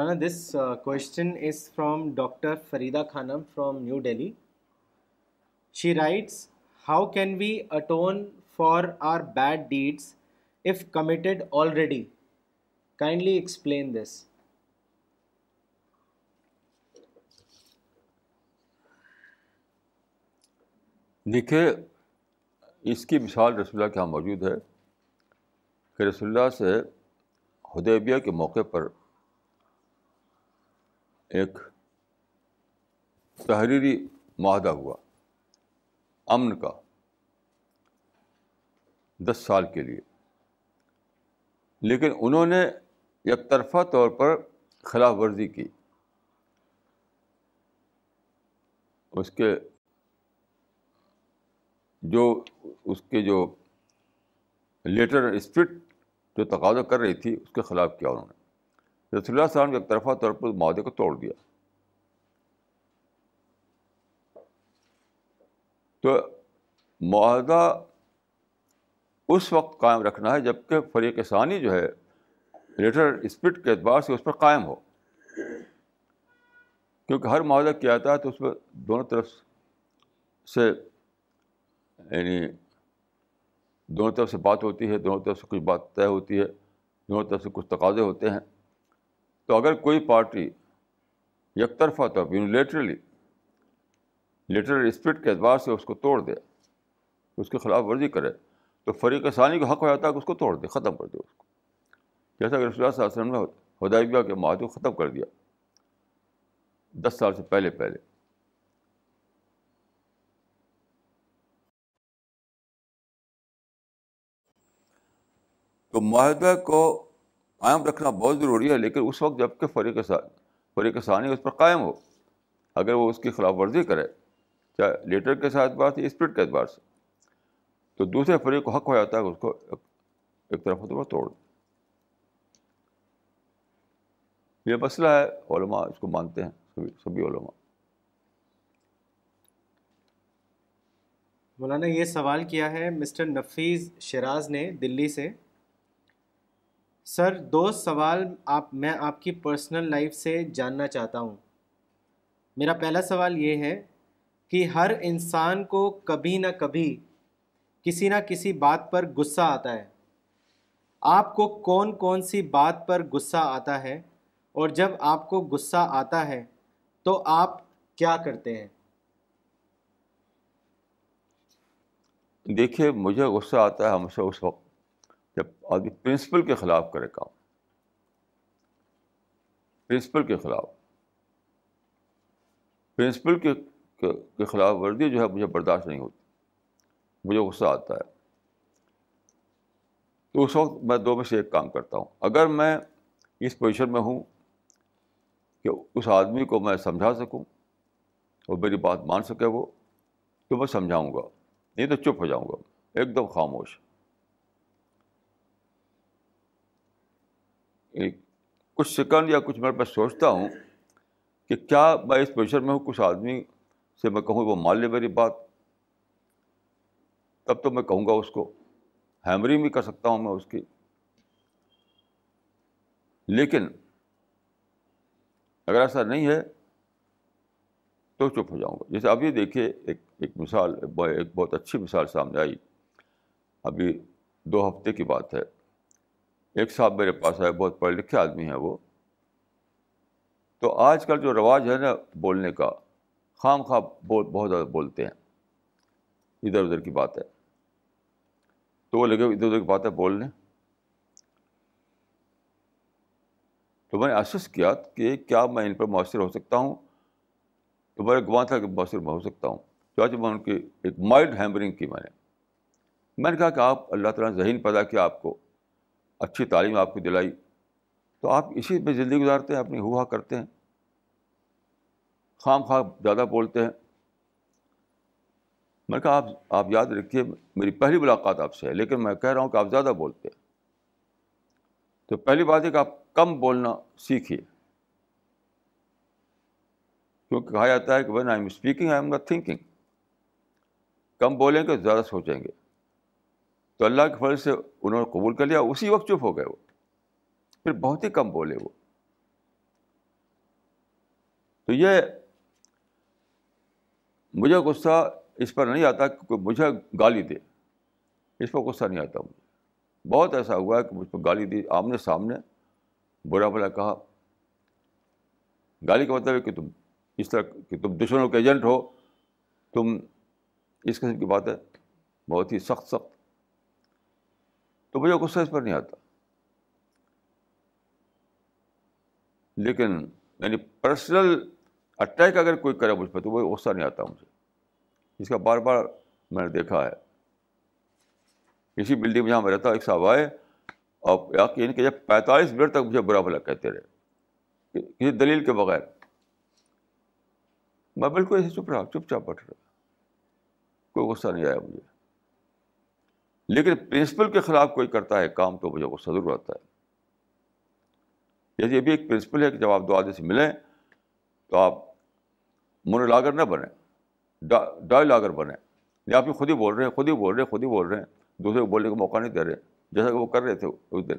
Maulana this question is from doctor Farida Khanam from New Delhi she writes how can we atone for our bad deeds if committed already kindly explain this دیکھیے اس کی مثال رسول اللہ کے یہاں موجود ہے کہ رسول اللہ سے حدیبیہ کے موقع پر ایک تحریری معاہدہ ہوا امن کا دس سال کے لیے لیکن انہوں نے یک طرفہ طور پر خلاف ورزی کی اس کے جو اس کے جو لیٹر اسپرٹ جو تقاضا کر رہی تھی اس کے خلاف کیا انہوں نے رسول اللہ صاحب نے ایک طرفہ طور پر معاہدے کو توڑ دیا تو معاہدہ اس وقت قائم رکھنا ہے جب کہ فریق ثانی جو ہے لیٹر اسپرٹ کے اعتبار سے اس پر قائم ہو کیونکہ ہر معاہدہ کیا آتا ہے تو اس میں دونوں طرف سے یعنی دونوں طرف سے بات ہوتی ہے دونوں طرف سے کچھ بات طے ہوتی ہے دونوں طرف سے کچھ تقاضے ہوتے ہیں تو اگر کوئی پارٹی یک طرفہ تو یونیلیٹرلی لیٹرل اسپرٹ کے اعتبار سے اس کو توڑ دے اس کی خلاف ورزی کرے تو فریق ثانی کا حق ہو جاتا ہے کہ اس کو توڑ دے ختم کر دے اس کو اللہ صلی اللہ علیہ وسلم نے ہدایبیہ کے معاہدے کو ختم کر دیا دس سال سے پہلے پہلے تو معاہدہ کو قائم رکھنا بہت ضروری ہے لیکن اس وقت جب کہ فریق فریق ثانی اس پر قائم ہو اگر وہ اس کی خلاف ورزی کرے چاہے لیٹر کے ساتھ بات یا اسپرٹ کے اعتبار سے تو دوسرے فریق کو حق ہو جاتا ہے کہ اس کو ایک طرف ہو توڑ یہ مسئلہ ہے علماء اس کو مانتے ہیں سبھی علماء مولانا یہ سوال کیا ہے مسٹر نفیس شراز نے دلی سے سر دو سوال آپ میں آپ کی پرسنل لائف سے جاننا چاہتا ہوں میرا پہلا سوال یہ ہے کہ ہر انسان کو کبھی نہ کبھی کسی نہ کسی بات پر غصہ آتا ہے آپ کو کون کون سی بات پر غصہ آتا ہے اور جب آپ کو غصہ آتا ہے تو آپ کیا کرتے ہیں دیکھیے مجھے غصہ آتا ہے ہمیشہ اس وقت جب آدمی پرنسپل کے خلاف کرے کام پرنسپل کے خلاف پرنسپل کے کے خلاف ورزی جو ہے مجھے برداشت نہیں ہوتی مجھے غصہ آتا ہے تو اس وقت میں دو میں سے ایک کام کرتا ہوں اگر میں اس پوزیشن میں ہوں کہ اس آدمی کو میں سمجھا سکوں اور میری بات مان سکے وہ تو میں سمجھاؤں گا نہیں تو چپ ہو جاؤں گا ایک دم خاموش کچھ سیکنڈ یا کچھ منٹ میں سوچتا ہوں کہ کیا میں اس پوزیشن میں ہوں کچھ آدمی سے میں کہوں وہ مان لے میری بات تب تو میں کہوں گا اس کو ہیمرنگ بھی کر سکتا ہوں میں اس کی لیکن اگر ایسا نہیں ہے تو چپ ہو جاؤں گا جیسے ابھی دیکھیے ایک ایک مثال ایک بہت اچھی مثال سامنے آئی ابھی دو ہفتے کی بات ہے ایک صاحب میرے پاس آئے بہت پڑھے لکھے آدمی ہیں وہ تو آج کل جو رواج ہے نا بولنے کا خام خواب بہت بہت زیادہ بولتے ہیں ادھر ادھر کی بات ہے تو وہ لگے ادھر ادھر کی بات ہے بولنے تو میں نے آس کیا کہ کیا میں ان پر مؤثر ہو سکتا ہوں تو میرا گواں تھا کہ مؤثر میں ہو سکتا ہوں جو میں ان کی ایک مائلڈ ہیمبرنگ کی میں نے میں نے کہا کہ آپ اللہ تعالیٰ نے ذہین پیدا کیا آپ کو اچھی تعلیم آپ کو دلائی تو آپ اسی پہ زندگی گزارتے ہیں اپنی ہوا کرتے ہیں خام خواہ زیادہ بولتے ہیں میں نے کہا آپ آپ یاد رکھیے میری پہلی ملاقات آپ سے ہے لیکن میں کہہ رہا ہوں کہ آپ زیادہ بولتے ہیں تو پہلی بات ہے کہ آپ کم بولنا سیکھیے کیونکہ کہا جاتا ہے کہ when I am speaking I am thinking کم بولیں گے زیادہ سوچیں گے تو اللہ کے فضل سے انہوں نے قبول کر لیا اسی وقت چپ ہو گئے وہ پھر بہت ہی کم بولے وہ تو یہ مجھے غصہ اس پر نہیں آتا کہ کوئی مجھے گالی دے اس پر غصہ نہیں آتا مجھے بہت ایسا ہوا ہے کہ مجھ پر گالی دی آمنے سامنے برا بھلا کہا گالی کا مطلب ہے کہ تم اس طرح کہ تم دشمنوں کے ایجنٹ ہو تم اس قسم کی بات ہے بہت ہی سخت سخت تو مجھے غصہ اس پر نہیں آتا لیکن یعنی پرسنل اٹیک اگر کوئی کرے مجھ پہ تو وہ غصہ نہیں آتا مجھے اس کا بار بار میں نے دیکھا ہے اسی بلڈنگ میں جہاں میں رہتا ہوں ایک صاحب آئے اور یقین کہ جب پینتالیس منٹ تک مجھے برا بھلا کہتے رہے کسی دلیل کے بغیر میں بالکل ایسے چپ رہا چپ چاپ بیٹھ رہا کوئی غصہ نہیں آیا مجھے لیکن پرنسپل کے خلاف کوئی کرتا ہے کام تو مجھے وہ صدر رہتا ہے جیسے یعنی یہ بھی ایک پرنسپل ہے کہ جب آپ دو آدمی سے ملیں تو آپ مونولاگر نہ بنیں ڈائلاگر بنیں یا یعنی آپ خود ہی بول رہے ہیں خود ہی بول رہے ہیں خود ہی بول رہے ہیں دوسرے کو بولنے کا موقع نہیں دے رہے جیسا کہ وہ کر رہے تھے اس دن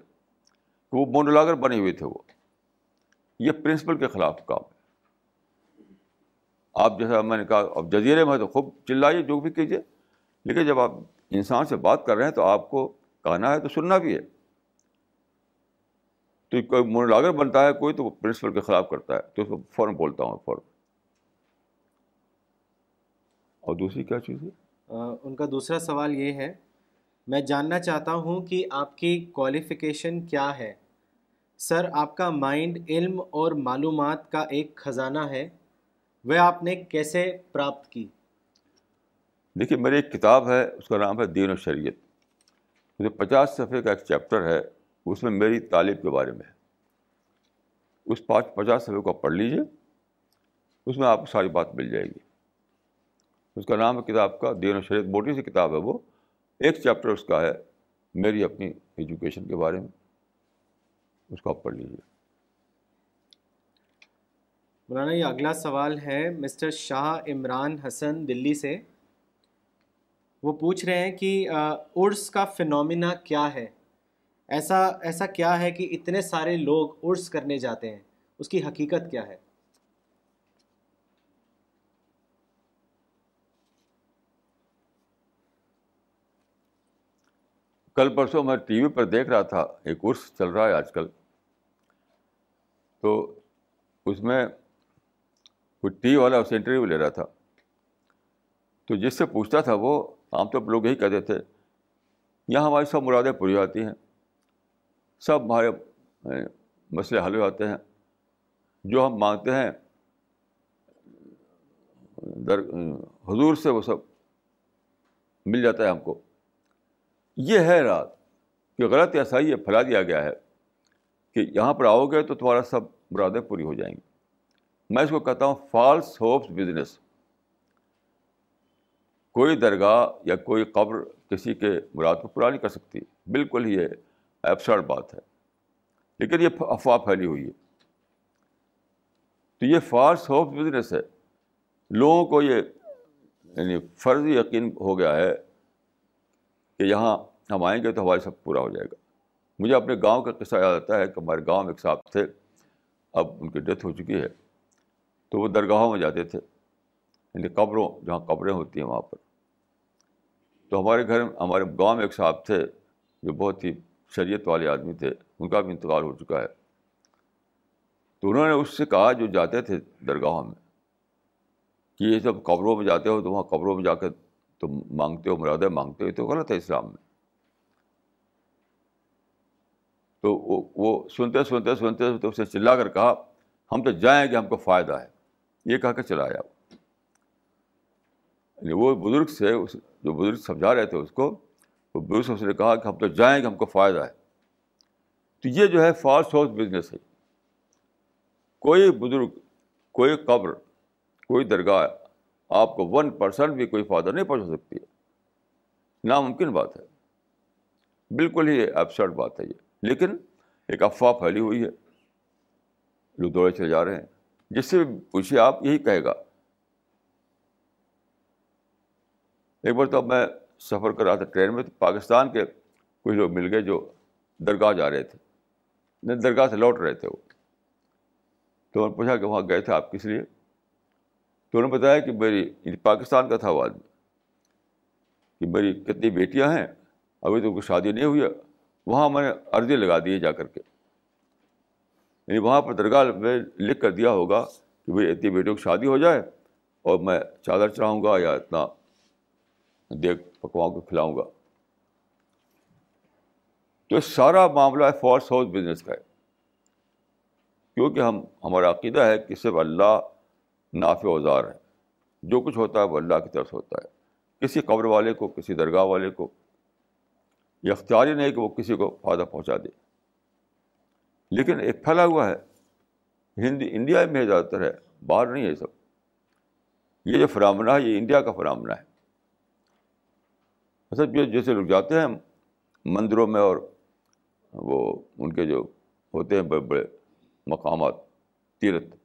وہ مونولاگر بنے ہوئے تھے وہ یہ پرنسپل کے خلاف کام ہے آپ جیسا میں نے کہا اب جزیرے میں تو خوب چلائیے جو بھی کیجیے لیکن جب آپ انسان سے بات کر رہے ہیں تو آپ کو کہنا ہے تو سننا بھی ہے تو کوئی مونولاگر بنتا ہے کوئی تو پرنسپل کے خلاف کرتا ہے تو فوراً بولتا ہوں فوراً اور دوسری کیا چیز ہے ان کا دوسرا سوال یہ ہے میں جاننا چاہتا ہوں کہ آپ کی کوالیفکیشن کیا ہے سر آپ کا مائنڈ علم اور معلومات کا ایک خزانہ ہے وہ آپ نے کیسے پراپت کی دیکھیے میری ایک کتاب ہے اس کا نام ہے دین و شریعت کیونکہ پچاس صفحے کا ایک چیپٹر ہے اس میں میری تعلیم کے بارے میں ہے اس پانچ پچاس صفحے کو آپ پڑھ لیجیے اس میں آپ کو ساری بات مل جائے گی اس کا نام ہے کتاب کا دین و شریعت موٹی سی کتاب ہے وہ ایک چیپٹر اس کا ہے میری اپنی ایجوکیشن کے بارے میں اس کو آپ پڑھ لیجیے مولانا یہ اگلا سوال ہے مسٹر شاہ عمران حسن دلی سے وہ پوچھ رہے ہیں کہ عرس کا فنومینا کیا ہے ایسا ایسا کیا ہے کہ اتنے سارے لوگ عرس کرنے جاتے ہیں اس کی حقیقت کیا ہے کل پرسوں میں ٹی وی پر دیکھ رہا تھا ایک عرس چل رہا ہے آج کل تو اس میں کوئی ٹی والا اسے انٹرویو لے رہا تھا تو جس سے پوچھتا تھا وہ عام طور پر لوگ یہی کہتے تھے یہاں ہماری سب مرادیں پوری ہوتی ہیں سب ہمارے مسئلے حل ہو جاتے ہیں جو ہم مانگتے ہیں در حضور سے وہ سب مل جاتا ہے ہم کو یہ ہے رات کہ غلط یا صحیح یہ پھیلا دیا گیا ہے کہ یہاں پر آؤ گے تو تمہارا سب مرادیں پوری ہو جائیں گی میں اس کو کہتا ہوں فالس ہوپس بزنس کوئی درگاہ یا کوئی قبر کسی کے مراد کو پورا نہیں کر سکتی بالکل ہی یہ ایپسرڈ بات ہے لیکن یہ افواہ پھیلی ہوئی ہے تو یہ فارس ہوف بزنس ہے لوگوں کو یہ یعنی فرض یقین ہو گیا ہے کہ یہاں ہم آئیں گے تو ہمارے سب پورا ہو جائے گا مجھے اپنے گاؤں کا قصہ یاد آتا ہے کہ ہمارے گاؤں میں ایک صاحب تھے اب ان کی ڈیتھ ہو چکی ہے تو وہ درگاہوں میں جاتے تھے یعنی قبروں جہاں قبریں ہوتی ہیں وہاں پر تو ہمارے گھر ہمارے گاؤں میں ایک صاحب تھے جو بہت ہی شریعت والے آدمی تھے ان کا بھی انتقال ہو چکا ہے تو انہوں نے اس سے کہا جو جاتے تھے درگاہوں میں کہ یہ سب قبروں میں جاتے ہو تو وہاں قبروں میں جا کے تو مانگتے ہو مرادیں مانگتے یہ تو غلط ہے اسلام میں تو وہ سنتے سنتے سنتے اس نے چلا کر کہا ہم تو جائیں کہ ہم کو فائدہ ہے یہ کہہ چلا آیا وہ یعنی وہ بزرگ سے اس جو بزرگ سمجھا رہے تھے اس کو وہ بزرگ سے اس نے کہا کہ ہم تو جائیں گے ہم کو فائدہ ہے تو یہ جو ہے فالس ہاؤس بزنس ہے کوئی بزرگ کوئی قبر کوئی درگاہ آپ کو ون پرسنٹ بھی کوئی فائدہ نہیں پہنچا سکتی ہے ناممکن بات ہے بالکل ہی اپسرڈ بات ہے یہ لیکن ایک افواہ پھیلی ہوئی ہے لوگ دوڑے چلے جا رہے ہیں جس سے پوچھیے آپ یہی کہے گا ایک بار تو میں سفر کر رہا تھا ٹرین میں تو پاکستان کے کچھ لوگ مل گئے جو درگاہ جا رہے تھے نہیں درگاہ سے لوٹ رہے تھے وہ تو انہوں نے پوچھا کہ وہاں گئے تھے آپ کس لیے تو انہوں نے بتایا کہ میری پاکستان کا تھا وہ آدمی کہ میری کتنی بیٹیاں ہیں ابھی تو ان کو شادی نہیں ہوئی ہے وہاں میں نے عرضی لگا دی ہے جا کر کے یعنی وہاں پر درگاہ میں لکھ کر دیا ہوگا کہ بھائی اتنی بیٹیوں کی شادی ہو جائے اور میں چادر چڑھاؤں گا یا اتنا دیکھ پکواؤں کو کھلاؤں گا تو سارا معاملہ ہے فورس ہاؤس بزنس کا ہے کیونکہ ہم ہمارا عقیدہ ہے کہ صرف اللہ نافع اوزار ہے جو کچھ ہوتا ہے وہ اللہ کی طرف ہوتا ہے کسی قبر والے کو کسی درگاہ والے کو یہ اختیار ہی نہیں کہ وہ کسی کو فائدہ پہنچا دے لیکن ایک پھیلا ہوا ہے ہند انڈیا میں زیادہ تر ہے باہر نہیں ہے سب یہ جو فرامنا ہے یہ انڈیا کا فرامنا ہے اصل جو جیسے لوگ جاتے ہیں مندروں میں اور وہ ان کے جو ہوتے ہیں بڑے بڑے مقامات تیرتھ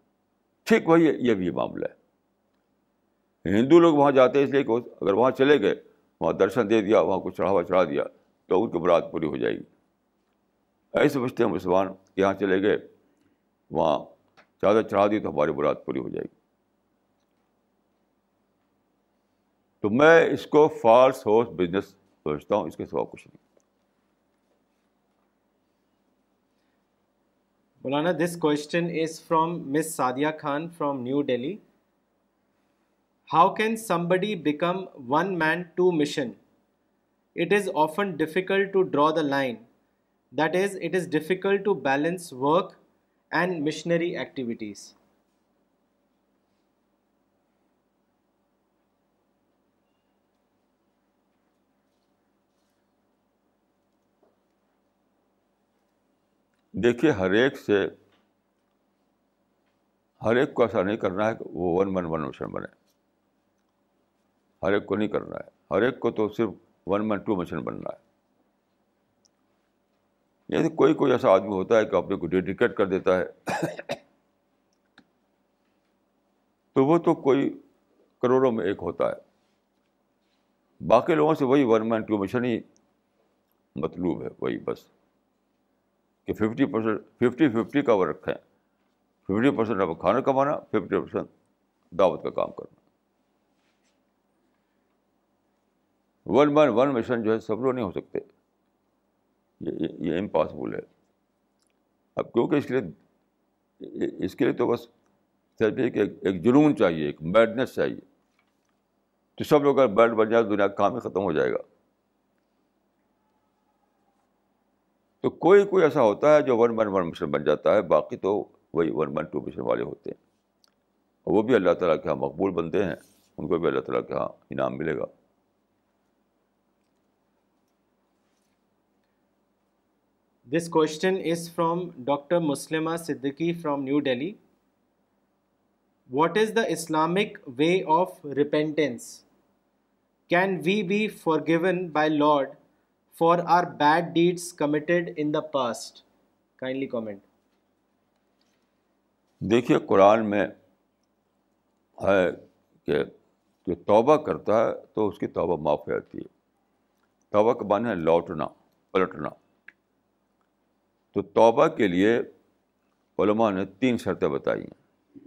ٹھیک وہی یہ بھی معاملہ ہے ہندو لوگ وہاں جاتے ہیں اس لیے کہ اگر وہاں چلے گئے وہاں درشن دے دیا وہاں کچھ چڑھاوا چڑھا دیا تو ان کی برات پوری ہو جائے گی ایسے سمجھتے ہیں مسلمان یہاں چلے گئے وہاں زیادہ چڑھا دی تو ہماری برات پوری ہو جائے گی تو میں اس کو فالس بزنس سمجھتا ہوں اس کے سوا کچھ نہیں مولانا this question is from Miss Sadia Khan from New Delhi how can somebody become one man to mission it is often difficult to draw the line that is it is difficult to balance work and missionary activities دیکھیے ہر ایک سے ہر ایک کو ایسا نہیں کرنا ہے کہ وہ ون من ون مشن بنے ہر ایک کو نہیں کرنا ہے ہر ایک کو تو صرف ون من ٹو مشن بننا ہے یعنی کوئی کوئی ایسا آدمی ہوتا ہے کہ اپنے کو ڈیڈیکیٹ کر دیتا ہے تو وہ تو کوئی کروڑوں میں ایک ہوتا ہے باقی لوگوں سے وہی ون مین ٹو مشن ہی مطلوب ہے وہی بس کہ ففٹی پرسینٹ ففٹی ففٹی کا وہ رکھیں ففٹی پرسینٹ آپ کھانا کمانا ففٹی پرسینٹ دعوت کا کام کرنا ون بائی ون مشن جو ہے سب لوگ نہیں ہو سکتے یہ امپاسبل ہے اب کیونکہ اس کے لیے اس کے لیے تو بس یہ کہ ایک جنون چاہیے ایک بیڈنیس چاہیے تو سب لوگ اگر بیڈ بن جائے تو دنیا کا کام ہی ختم ہو جائے گا تو کوئی کوئی ایسا ہوتا ہے جو ون ون ون مشن بن جاتا ہے باقی تو وہی ون ون ٹو مشن والے ہوتے ہیں وہ بھی اللہ تعالیٰ کے یہاں مقبول بنتے ہیں ان کو بھی اللہ تعالیٰ کے یہاں انعام ملے گا this question is from doctor Muslima Siddiqui from New Delhi what is the Islamic way of repentance can we be forgiven by Lord for our bad deeds in the kindly comment دیکھیے قرآن میں ہے کہ جو توبہ کرتا ہے تو اس کی توبہ معاف ہو جاتی ہے توبہ کا بان ہے لوٹنا پلٹنا تو توبہ کے لیے علماء نے تین شرطیں بتائی ہیں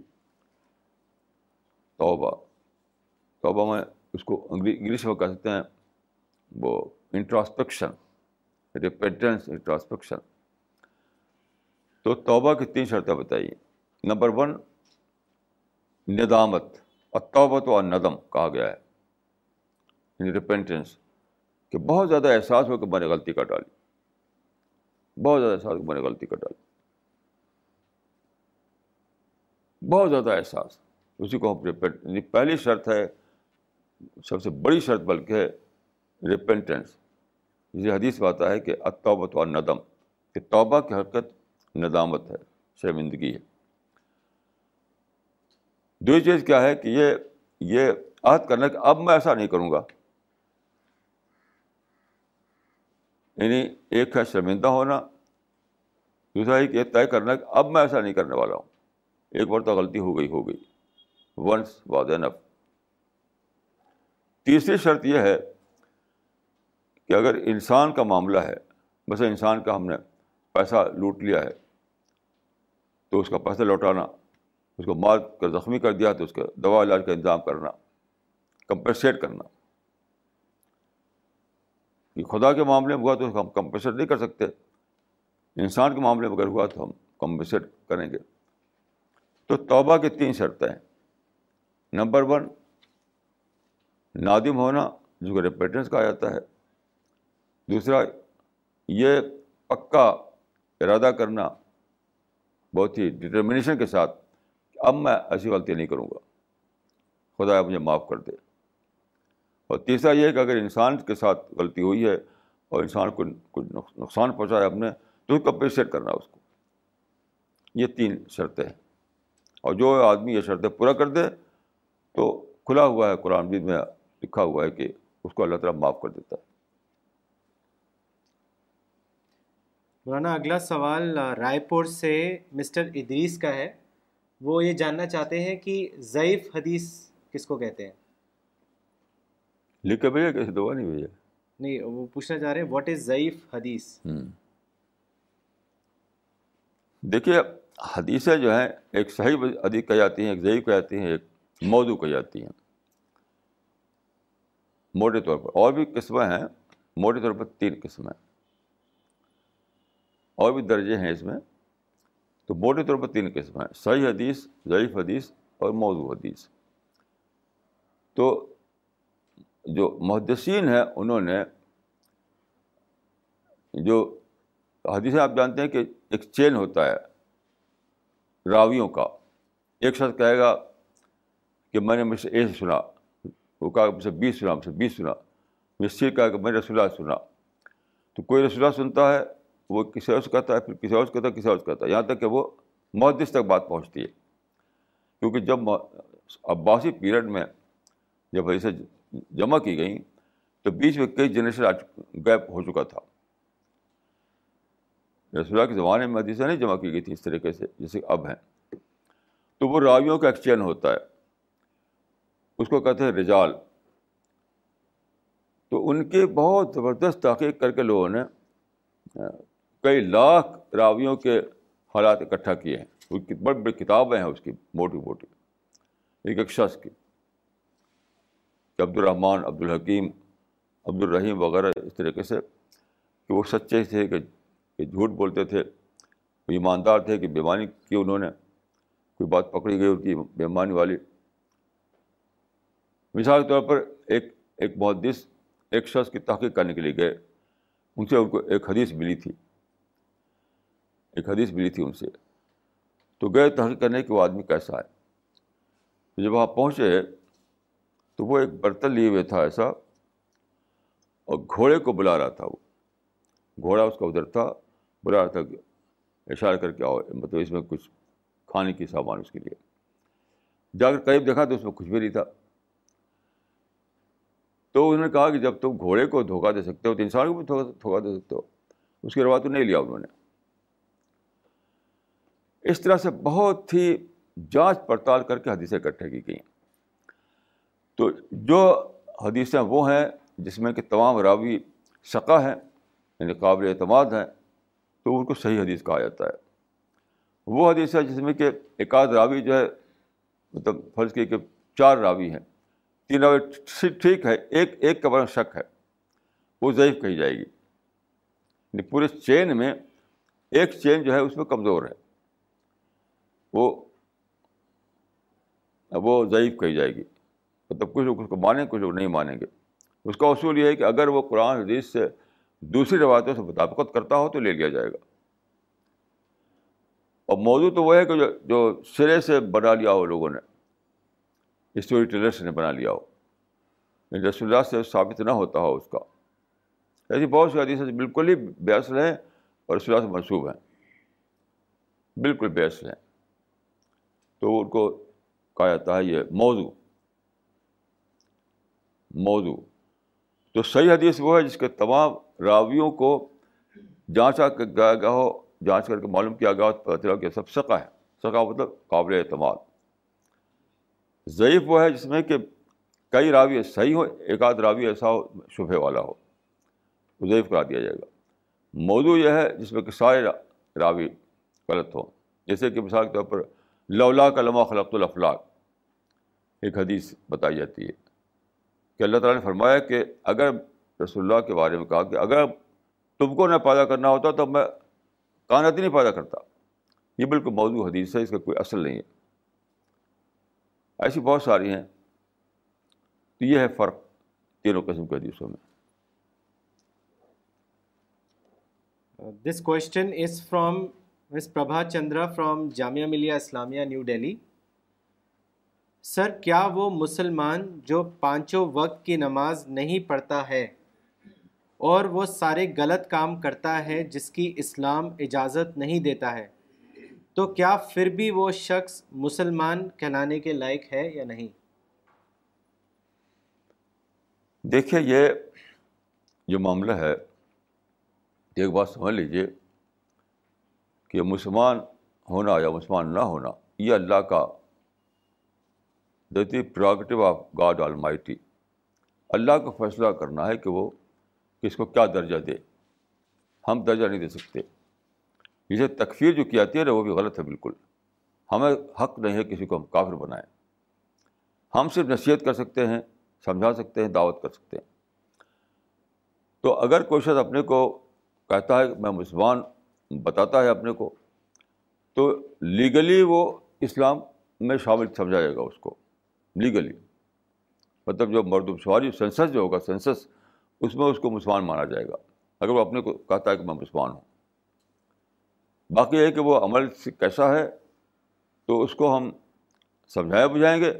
توبہ توبہ میں اس کو انگلش میں کہہ سکتے ہیں وہ انٹراسپیکشن ریپینٹنس تو توبہ کی تین شرطیں بتائیے نمبر ون ندامت اور توبت و ندم کہا گیا ہے ریپینٹنس یعنی کہ بہت زیادہ احساس ہو کہ میں نے غلطی کا ڈالی بہت زیادہ احساس ہو نے غلطی کا ڈالی بہت زیادہ احساس اسی کو ہم ریپینٹ یعنی پہلی شرط ہے سب سے بڑی شرط بلکہ ہے ریپینٹنس حدیث میں آتا ہے کہ و ندم کہ توبہ کی حرکت ندامت ہے شرمندگی ہے چیز کیا ہے کہ یہ یہ عہد کرنا کہ اب میں ایسا نہیں کروں گا یعنی ایک ہے شرمندہ ہونا دوسرا ایک یہ طے کرنا کہ اب میں ایسا نہیں کرنے والا ہوں ایک بار تو غلطی ہو گئی ہو گئی ونس واز اینف تیسری شرط یہ ہے کہ اگر انسان کا معاملہ ہے بس انسان کا ہم نے پیسہ لوٹ لیا ہے تو اس کا پیسہ لوٹانا اس کو مار کر زخمی کر دیا تو اس کا دوا علاج کا انتظام کرنا کمپنسیٹ کرنا یہ خدا کے معاملے میں ہوا تو اس ہم کمپنسیٹ نہیں کر سکتے انسان کے معاملے میں اگر ہوا تو ہم کمپنسیٹ کریں گے تو توبہ کی تین شرطیں نمبر ون نادم ہونا جو کہ ریپیٹنس کہا جاتا ہے دوسرا یہ پکا ارادہ کرنا بہت ہی ڈٹرمنیشن کے ساتھ کہ اب میں ایسی غلطی نہیں کروں گا خدا مجھے معاف کر دے اور تیسرا یہ کہ اگر انسان کے ساتھ غلطی ہوئی ہے اور انسان کو کچھ نقصان پہنچایا اپنے تو اپریشیٹ کرنا اس کو یہ تین شرطیں ہیں اور جو آدمی یہ شرطیں پورا کر دے تو کھلا ہوا ہے قرآن بھی لکھا ہوا ہے کہ اس کو اللہ تعالیٰ معاف کر دیتا ہے مولانا اگلا سوال رائے پور سے مسٹر ادریس کا ہے وہ یہ جاننا چاہتے ہیں کہ ضعیف حدیث کس کو کہتے ہیں کے بھیا کیسے دعا نہیں بھیا نہیں وہ پوچھنا چاہ رہے ہیں واٹ از ضعیف حدیث دیکھیے حدیثیں جو ہیں ایک صحیح حدیث کہی جاتی ہیں ایک ضعیف کہ جاتی ہیں ایک موضوع کہی جاتی ہیں موٹے طور پر اور بھی قسمیں ہیں موٹے طور پر تین قسمیں اور بھی درجے ہیں اس میں تو بوٹے طور پر تین قسم ہیں صحیح حدیث ضعیف حدیث اور موضوع حدیث تو جو محدثین ہیں انہوں نے جو حدیث آپ جانتے ہیں کہ ایک چین ہوتا ہے راویوں کا ایک شخص کہے گا کہ میں نے مجھ سے اے سے سنا وہ کہا کہ بیس سنا مجھ سے بیس سنا مجھ سے کہا کہ میں نے اللہ سنا تو کوئی رسول سنتا ہے وہ کسی اور سے کہتا ہے پھر کسی اور سے کہتا ہے کسی اور سے کہتا ہے یہاں تک کہ وہ محدث تک بات پہنچتی ہے کیونکہ جب عباسی پیریڈ میں جب حدیثیں جمع کی گئیں تو بیچ میں کئی جنریشن آ گیپ ہو چکا تھا رسول کے زمانے میں حدیثیں نہیں جمع کی گئی تھی اس طریقے سے جیسے اب ہیں تو وہ راویوں کا ایکسچین ہوتا ہے اس کو کہتے ہیں رجال تو ان کے بہت زبردست تحقیق کر کے لوگوں نے کئی لاکھ راویوں کے حالات اکٹھا کیے ہیں بڑی بڑی کتابیں ہیں اس کی موٹی موٹی ایک ایک شخص کی کہ عبد الرحمٰن عبد الحکیم عبد الرحیم وغیرہ اس طریقے سے کہ وہ سچے تھے کہ جھوٹ بولتے تھے وہ ایماندار تھے کہ بیمانی کی انہوں نے کوئی بات پکڑی گئی ان کی بیمانی والی مثال کے طور پر ایک ایک محدث ایک شخص کی تحقیق کرنے کے لیے گئے ان سے ان کو ایک حدیث ملی تھی ایک حدیث ملی تھی ان سے تو گئے تحقیق کرنے کے وہ آدمی کیسا ہے جب وہاں پہنچے تو وہ ایک برتن لیے ہوئے تھا ایسا اور گھوڑے کو بلا رہا تھا وہ گھوڑا اس کا ادھر تھا بلا رہا تھا کہ کر کے آؤ مطلب اس میں کچھ کھانے کی سامان اس کے لیے جا کر قریب دیکھا تو اس میں کچھ بھی نہیں تھا تو انہوں نے کہا کہ جب تم گھوڑے کو دھوکہ دے سکتے ہو تو انسان کو بھی دھوکہ دے سکتے ہو اس کے روایت تو نہیں لیا انہوں نے اس طرح سے بہت ہی جانچ پڑتال کر کے حدیثیں اکٹھے کی گئیں تو جو حدیثیں وہ ہیں جس میں کہ تمام راوی شقا ہیں یعنی قابل اعتماد ہیں تو ان کو صحیح حدیث کہا جاتا ہے وہ حدیث ہے جس میں کہ ایک آدھ راوی جو ہے مطلب فرض کی کہ چار راوی ہیں تین راوی ٹھیک ہے ایک ایک کے بارے میں شک ہے وہ ضعیف کہی جائے گی یعنی پورے چین میں ایک چین جو ہے اس میں کمزور ہے وہ وہ ضعیف کہی جائے گی مطلب کچھ لوگ اس کو مانیں کچھ لوگ نہیں مانیں گے اس کا اصول یہ ہے کہ اگر وہ قرآن حدیث سے دوسری روایتوں سے مطابقت کرتا ہو تو لے لیا جائے گا اور موضوع تو وہ ہے کہ جو جو سرے سے بنا لیا ہو لوگوں نے اسٹوری ٹیلرس نے بنا لیا ہو یعنی رسول اللہ سے ثابت نہ ہوتا ہو اس کا ایسی بہت سی حدیث بالکل ہی بیست ہیں اور رسول اللہ سے منصوب ہیں بالکل بیس ہیں تو ان کو کہا جاتا ہے یہ موضوع موضوع تو صحیح حدیث وہ ہے جس کے تمام راویوں کو جانچا کر گیا ہو جانچ کر کے معلوم کیا گیا ہو تو پتہ چلا کہ سب سکا ہے سکا مطلب قابل اعتماد ضعیف وہ ہے جس میں کہ کئی راوی صحیح ہو ایک آدھ راوی ایسا ہو شبہ والا ہو ضعیف کرا دیا جائے گا موضوع یہ ہے جس میں کہ سارے راوی غلط ہوں جیسے کہ مثال کے طور پر لولا للہمہ خلق الافلاق ایک حدیث بتائی جاتی ہے کہ اللہ تعالیٰ نے فرمایا کہ اگر رسول اللہ کے بارے میں کہا کہ اگر تم کو نہ پیدا کرنا ہوتا تو میں کانت ہی نہیں پیدا کرتا یہ بالکل موضوع حدیث ہے اس کا کوئی اصل نہیں ہے ایسی بہت ساری ہیں تو یہ ہے فرق تینوں قسم کے حدیثوں میں this question is from Miss Prabha Chandra from Jamia Millia Islamia New Delhi sir کیا وہ مسلمان جو پانچوں وقت کی نماز نہیں پڑھتا ہے اور وہ سارے غلط کام کرتا ہے جس کی اسلام اجازت نہیں دیتا ہے تو کیا پھر بھی وہ شخص مسلمان کہلانے کے لائق ہے یا نہیں دیکھیے یہ جو معاملہ ہے ایک بات سمجھ لیجیے کہ مسلمان ہونا یا مسلمان نہ ہونا یہ اللہ کا دیتی prerogative of God almighty اللہ کو فیصلہ کرنا ہے کہ وہ کس کو کیا درجہ دے ہم درجہ نہیں دے سکتے اسے تکفیر جو کیا ہے نا وہ بھی غلط ہے بالکل ہمیں حق نہیں ہے کسی کو ہم کافر بنائیں ہم صرف نصیحت کر سکتے ہیں سمجھا سکتے ہیں دعوت کر سکتے ہیں تو اگر کوئی شخص اپنے کو کہتا ہے کہ میں مسلمان بتاتا ہے اپنے کو تو لیگلی وہ اسلام میں شامل سمجھا جائے گا اس کو لیگلی مطلب جو مردم شماری سینسس جو ہوگا سینسس اس میں اس کو مسلمان مانا جائے گا اگر وہ اپنے کو کہتا ہے کہ میں مسلمان ہوں باقی یہ کہ وہ عمل سے کیسا ہے تو اس کو ہم سمجھائے بجھائیں گے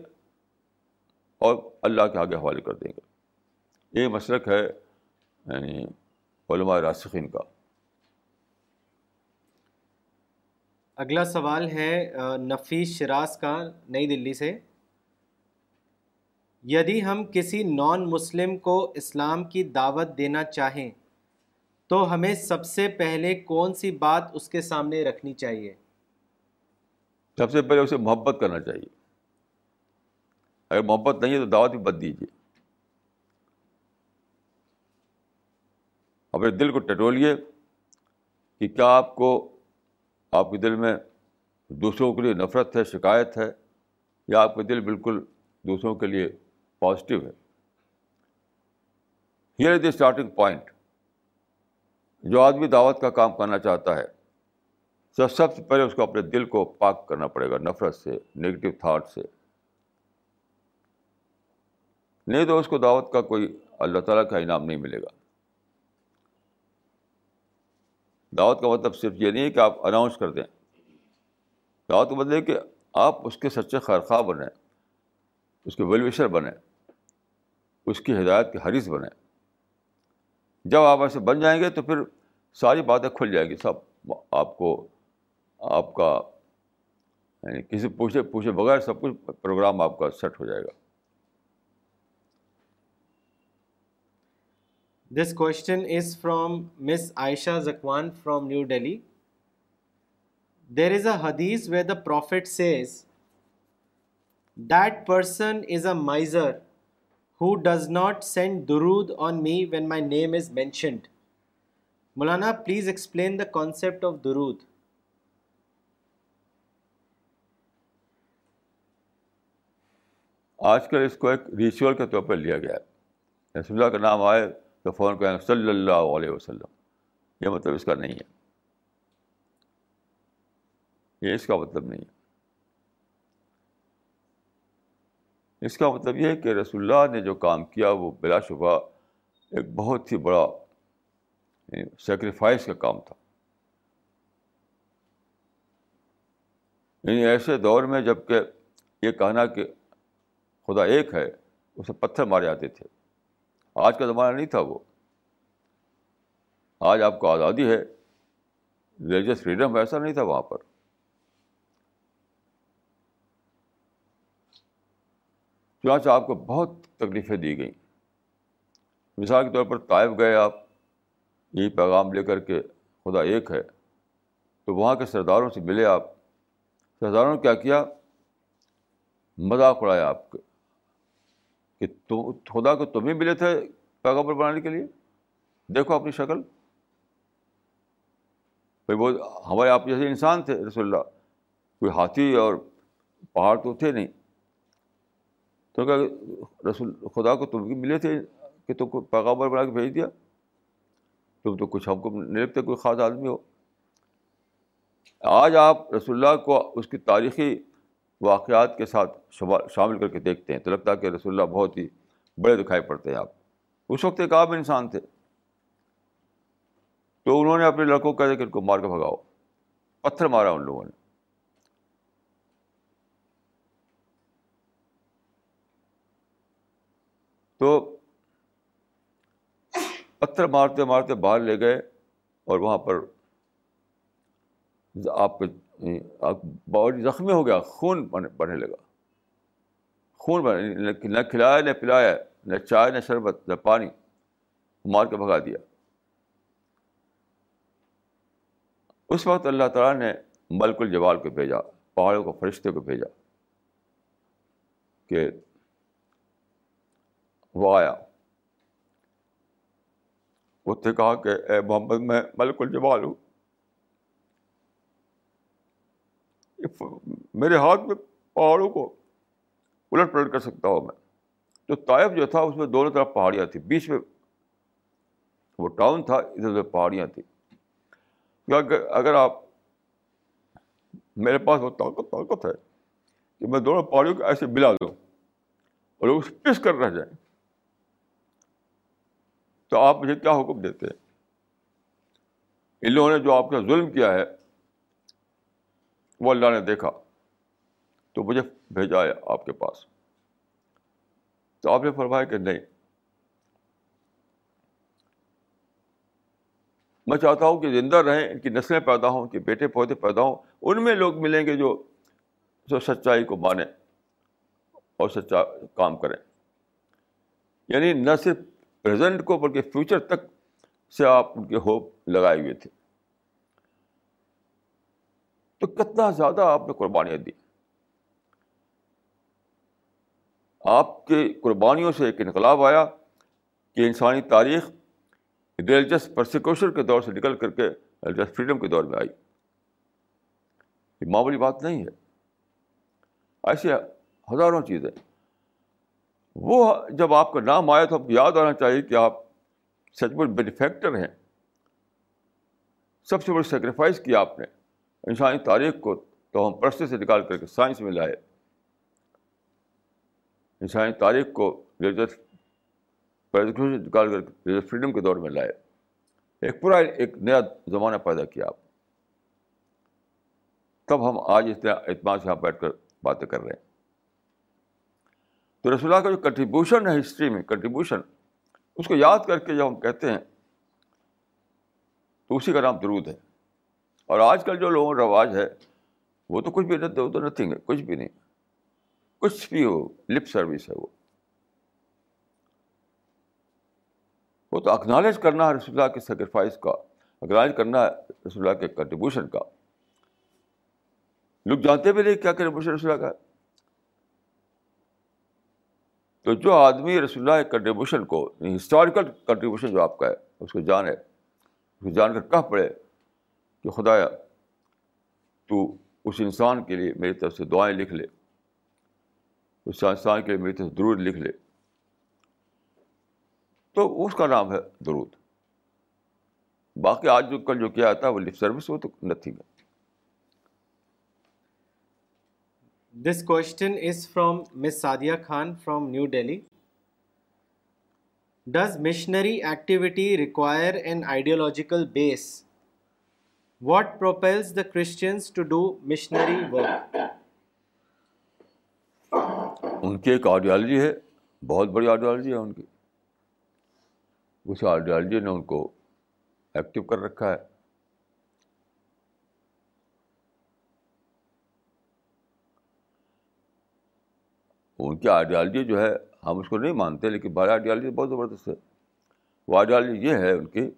اور اللہ کے آگے حوالے کر دیں گے یہ مشرق ہے یعنی علماء راسقین کا اگلا سوال ہے نفیس شراز کا نئی دلی سے یدی ہم کسی نان مسلم کو اسلام کی دعوت دینا چاہیں تو ہمیں سب سے پہلے کون سی بات اس کے سامنے رکھنی چاہیے سب سے پہلے اسے محبت کرنا چاہیے اگر محبت نہیں ہے تو دعوت بھی بد دیجیے اپنے دل کو ٹٹولیے کہ کیا آپ کو آپ کے دل میں دوسروں کے لیے نفرت ہے شکایت ہے یا آپ کا دل بالکل دوسروں کے لیے پازیٹیو ہے ہیئر دا اسٹارٹنگ پوائنٹ جو آدمی دعوت کا کام کرنا چاہتا ہے سب سب سے پہلے اس کو اپنے دل کو پاک کرنا پڑے گا نفرت سے نگیٹو تھاٹ سے نہیں تو اس کو دعوت کا کوئی اللہ تعالیٰ کا انعام نہیں ملے گا دعوت کا مطلب صرف یہ نہیں ہے کہ آپ اناؤنس کر دیں دعوت کا مطلب ہے کہ آپ اس کے سچے خرخواہ بنیں اس کے ویلویشر بنیں اس کی ہدایت کے حریث بنیں جب آپ ایسے بن جائیں گے تو پھر ساری باتیں کھل جائیں گی سب آپ کو آپ کا یعنی کسی پوچھے پوچھے بغیر سب کچھ پروگرام آپ کا سیٹ ہو جائے گا this question is from Miss Ayesha Zakwan from New Delhi there is a حدیث where the prophet says that person is a miser who does not send درود on me when my name is mentioned Maulana please explain the concept of درود آج کل اس کو ایک ritual کے طور پر لیا گیا ہے کا نام آئے تو فون کہیں صلی اللہ علیہ وسلم یہ مطلب اس کا نہیں ہے یہ اس کا مطلب نہیں ہے اس کا مطلب یہ ہے کہ رسول اللہ نے جو کام کیا وہ بلا شبہ ایک بہت ہی بڑا سیکریفائس یعنی کا کام تھا یعنی ایسے دور میں جب کہ یہ کہنا کہ خدا ایک ہے اسے پتھر مارے جاتے تھے آج کا زمانہ نہیں تھا وہ آج آپ کو آزادی ہے ریلیجس فریڈم ایسا نہیں تھا وہاں پر چنانچہ آپ کو بہت تکلیفیں دی گئیں مثال کے طور پر طائف گئے آپ یہ پیغام لے کر کے خدا ایک ہے تو وہاں کے سرداروں سے ملے آپ سرداروں نے کیا کیا مذاق اڑایا آپ کے کہ تم خدا کو تم ہی ملے تھے پیغمبر بنانے کے لیے دیکھو اپنی شکل بھائی وہ ہمارے آپ جیسے انسان تھے رسول اللہ کوئی ہاتھی اور پہاڑ تو تھے نہیں تو کیا خدا کو تم بھی ملے تھے کہ تم کو پیغامبر بنا کے بھیج دیا تم تو کچھ ہم کو نہیں لگتے کوئی خاص آدمی ہو آج آپ رسول اللہ کو اس کی تاریخی واقعات کے ساتھ شامل کر کے دیکھتے ہیں تو لگتا ہے کہ رسول اللہ بہت ہی بڑے دکھائی پڑتے ہیں آپ اس وقت ایک عام انسان تھے تو انہوں نے اپنے لڑکوں کو کہہ دیا کہ ان کو مار کے بھگاؤ پتھر مارا ان لوگوں نے تو پتھر مارتے مارتے باہر لے گئے اور وہاں پر آپ کے یعنی باڈی زخمی ہو گیا خون بڑھنے لگا خون نہ کھلایا نہ پلایا نہ چائے نہ شربت نہ پانی مار کے بھگا دیا اس وقت اللہ تعالیٰ نے ملک الجوال کو بھیجا پہاڑوں کو فرشتے کو بھیجا کہ وہ آیا اس نے کہا کہ اے محمد میں ملک الجوال ہوں کہ میرے ہاتھ میں پہاڑوں کو الٹ پلٹ کر سکتا ہوں میں تو طائف جو تھا اس میں دونوں طرف پہاڑیاں تھیں بیچ میں وہ ٹاؤن تھا ادھر ادھر پہاڑیاں تھی اگر آپ میرے پاس وہ طاقت طاقت ہے کہ میں دونوں پہاڑیوں کو ایسے بلا دوں اور لوگ پس کر رہ جائیں تو آپ مجھے کیا حکم دیتے ہیں ان لوگوں نے جو آپ کا ظلم کیا ہے وہ اللہ نے دیکھا تو مجھے بھیجا ہے آپ کے پاس تو آپ نے فرمایا کہ نہیں میں چاہتا ہوں کہ زندہ رہیں ان کی نسلیں پیدا ہوں ان کے بیٹے پودے پیدا ہوں ان میں لوگ ملیں گے جو جو سچائی کو مانیں اور سچا کام کریں یعنی نہ صرف پریزنٹ کو بلکہ فیوچر تک سے آپ ان کے ہوپ لگائے ہوئے تھے تو کتنا زیادہ آپ نے قربانیاں دی آپ کے قربانیوں سے ایک انقلاب آیا کہ انسانی تاریخ ریلیجس پرسیکیوشن کے دور سے نکل کر کے ریلیجس فریڈم کے دور میں آئی یہ معمولی بات نہیں ہے ایسے ہزاروں چیزیں وہ جب آپ کا نام آیا تو آپ کو یاد آنا چاہیے کہ آپ سچ مچ بینیفیکٹر ہیں سب سے بڑی سیکریفائس کیا آپ نے انسانی تاریخ کو تو ہم پرست سے نکال کر کے سائنس میں لائے انسانی تاریخ کو لیزر سے نکال کر کے لیزر فریڈم کے دور میں لائے ایک پورا ایک نیا زمانہ پیدا کیا آپ تب ہم آج اعتماد سے یہاں بیٹھ کر باتیں کر رہے ہیں تو رسول اللہ کا جو کنٹریبیوشن ہے ہسٹری میں کنٹریبیوشن اس کو یاد کر کے جب ہم کہتے ہیں تو اسی کا نام درود ہے اور آج کل جو لوگوں رواج ہے وہ تو کچھ بھی تو نتھنگ ہے کچھ بھی نہیں کچھ بھی ہو لپ سروس ہے وہ وہ تو اکنالج کرنا ہے رسول اللہ کے سیکریفائس کا اکنالج کرنا ہے رسول اللہ کے کنٹریبیوشن کا لوگ جانتے بھی نہیں کیا کنٹریبیوشن رسول اللہ کا ہے تو جو آدمی رسول اللہ کے کنٹریبیوشن کو ہسٹوریکل کنٹریبیوشن جو آپ کا ہے اس کو جانے اس کو جان کر کہاں پڑے کہ خدایا تو اس انسان کے لیے میری طرف سے دعائیں لکھ لے اس انسان کے لیے میری طرف سے درود لکھ لے تو اس کا نام ہے درود باقی آج جو کل جو کیا تھا وہ لفٹ سروس وہ تو نتھنگ ہے this question is from Miss Saadia Khan from New Delhi does missionary activity require an ideological base what propels the Christians to do missionary work in کی ایک آئیڈیالوجی ہے بہت بڑی آڈیالوجی ہے ان کی اس آئیڈیالوجی نے ان کو ایکٹیو کر رکھا ہے ان کی آئیڈیالوجی جو ہے ہم اس کو نہیں مانتے لیکن بڑی آئیڈیالوجی بہت زبردست ہے وہ آئیڈیالوجی یہ ہے ان کی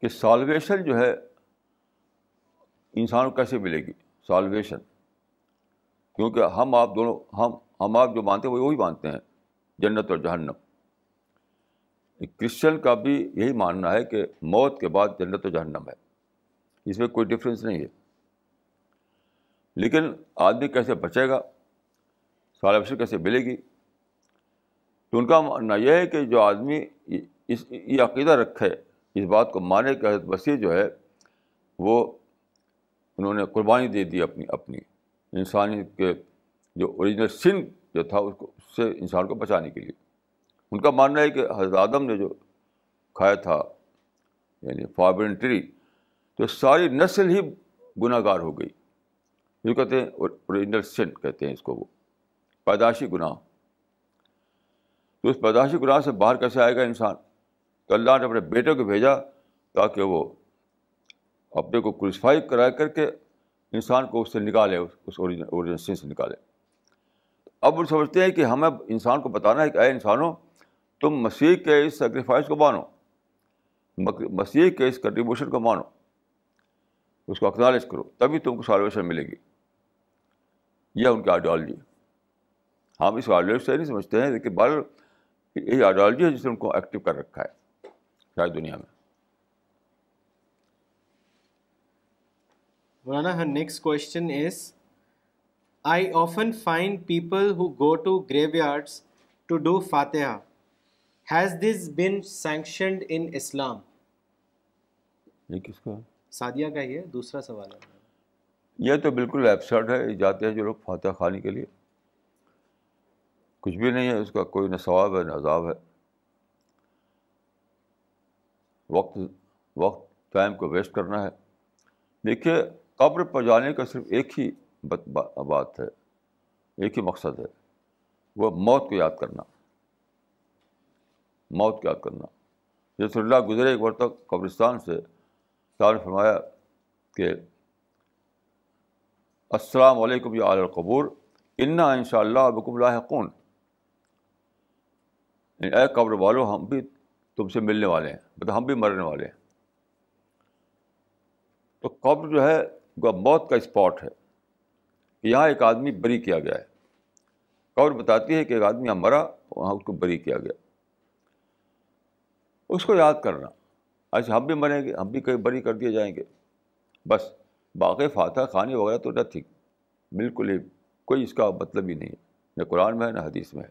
کہ سالویشن جو ہے انسان کو کیسے ملے گی سالویشن کیونکہ ہم آپ دونوں ہم ہم آپ جو مانتے ہیں وہی مانتے ہیں جنت اور جہنم کرسچن کا بھی یہی ماننا ہے کہ موت کے بعد جنت اور جہنم ہے اس میں کوئی ڈفرینس نہیں ہے لیکن آدمی کیسے بچے گا سالویشن کیسے ملے گی تو ان کا ماننا یہ ہے کہ جو آدمی اس یہ عقیدہ رکھے اس بات کو مانے کے مسیح جو ہے وہ انہوں نے قربانی دے دی اپنی اپنی انسانیت کے جو اوریجنل سن جو تھا اس کو اس سے انسان کو بچانے کے لیے ان کا ماننا ہے کہ حضرت آدم نے جو کھایا تھا یعنی فاورنٹری تو ساری نسل ہی گناہ گار ہو گئی جو کہتے ہیں اوریجنل سن کہتے ہیں اس کو وہ پیدائشی گناہ تو اس پیدائشی گناہ سے باہر کیسے آئے گا انسان تو اللہ نے اپنے بیٹے کو بھیجا تاکہ وہ اپنے کو کوالیفائی کرا کر کے انسان کو اس سے نکالے اس سین سے نکالے اب وہ سمجھتے ہیں کہ ہمیں انسان کو بتانا ہے کہ اے انسانوں تم مسیح کے اس سیکریفائس کو مانو مسیح کے اس کنٹریبیوشن کو مانو اس کو اکنالج کرو تبھی تم کو سالویشن ملے گی یہ ان کی آئیڈیالوجی ہے ہم اس آئیڈیالوجی سے نہیں سمجھتے ہیں لیکن بال یہ آئیڈیالوجی ہے جس نے ان کو ایکٹیو کر رکھا ہے شاید دنیا میں مولانا ہر next question is I often find people who go to graveyards to do Fatiha. Has this been sanctioned in Islam? یہ کا سعدیہ کا یہ دوسرا سوال ہے یہ تو بالکل ایبسرڈ ہے جاتے ہیں جو لوگ فاتحہ خانی کے لیے کچھ بھی نہیں ہے اس کا کوئی نہ ثواب ہے نہ عذاب ہے وقت وقت ٹائم کو ویسٹ کرنا ہے دیکھیے قبر پر جانے کا صرف ایک ہی بات ہے ایک ہی مقصد ہے وہ موت کو یاد کرنا موت کو یاد کرنا اللہ گزرے ایک وقت قبرستان سے تعلق فرمایا کہ السلام علیکم یا عال القبور انا ان شاء اللہ بکم اللہ کون یعنی اے قبر والو ہم بھی تم سے ملنے والے ہیں مطلب ہم بھی مرنے والے ہیں تو قبر جو ہے موت کا اسپاٹ ہے یہاں ایک آدمی بری کیا گیا ہے قبر بتاتی ہے کہ ایک آدمی یہاں مرا وہاں اس کو بری کیا گیا اس کو یاد کرنا اچھا ہم بھی مریں گے ہم بھی کہیں بری کر دیے جائیں گے بس باقی فاتح خانی وغیرہ تو نہ تھی بالکل ہی کوئی اس کا مطلب ہی نہیں ہے نہ قرآن میں ہے نہ حدیث میں ہے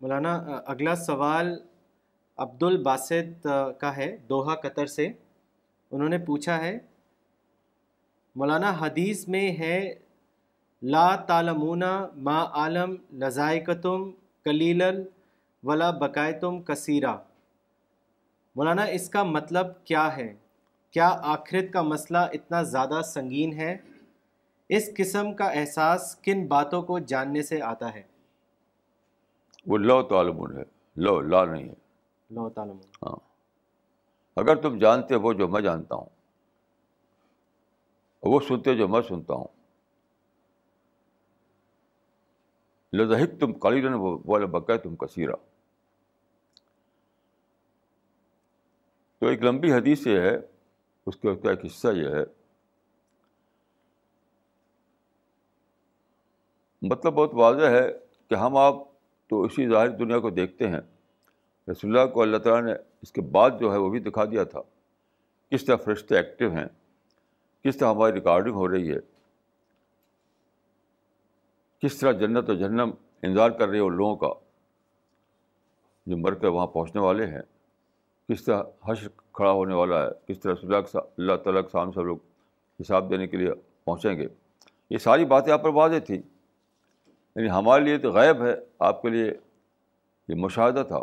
مولانا اگلا سوال عبد الباسط کا ہے دوحہ قطر سے انہوں نے پوچھا ہے مولانا حدیث میں ہے لا تالمونہ ما عالم لذائقتم کلیل ولا بقائتم کثیرہ مولانا اس کا مطلب کیا ہے کیا آخرت کا مسئلہ اتنا زیادہ سنگین ہے اس قسم کا احساس کن باتوں کو جاننے سے آتا ہے وہ لو تالمون لو لا نہیں ہے اللہ تعالیٰ ہاں اگر تم جانتے ہو جو میں جانتا ہوں وہ سنتے جو میں سنتا ہوں لذہب تم قالل والے بکائے تم کثیرہ تو ایک لمبی حدیث یہ ہے اس کے ایک حصہ یہ ہے مطلب بہت واضح ہے کہ ہم آپ تو اسی ظاہر دنیا کو دیکھتے ہیں رسول اللہ کو اللہ تعالیٰ نے اس کے بعد جو ہے وہ بھی دکھا دیا تھا کس طرح فرشتے ایکٹیو ہیں کس طرح ہماری ریکارڈنگ ہو رہی ہے کس طرح جنت و جنم انتظار کر رہے ہیں ان لوگوں کا جو مر کر وہاں پہنچنے والے ہیں کس طرح حش کھڑا ہونے والا ہے کس طرح رسول اللہ اللہ تعالیٰ کے سامنے سب لوگ حساب دینے کے لیے پہنچیں گے یہ ساری باتیں آپ پر واضح تھیں یعنی ہمارے لیے تو غائب ہے آپ کے لیے یہ مشاہدہ تھا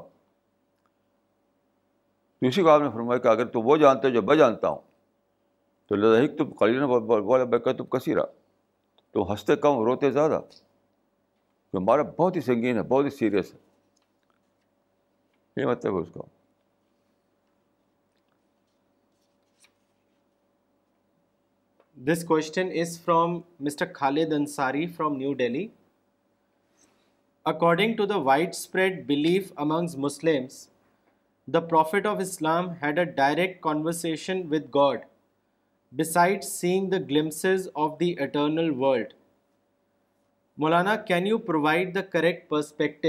آپ نے فرمایا کہ اگر تم وہ جانتے ہو جو میں جانتا ہوں تو لکھ تم خالی تم کسی را تو ہنستے کم روتے زیادہ ہمارا بہت ہی سنگین ہے بہت ہی سیریس ہے یہ مطلب اس کا this question is from mister Khalid Ansari from New Delhi according to the widespread belief among Muslims the prophet of Islam had a direct conversation with God besides seeing the glimpse of the eternal world Maulana can you provide the correct perspective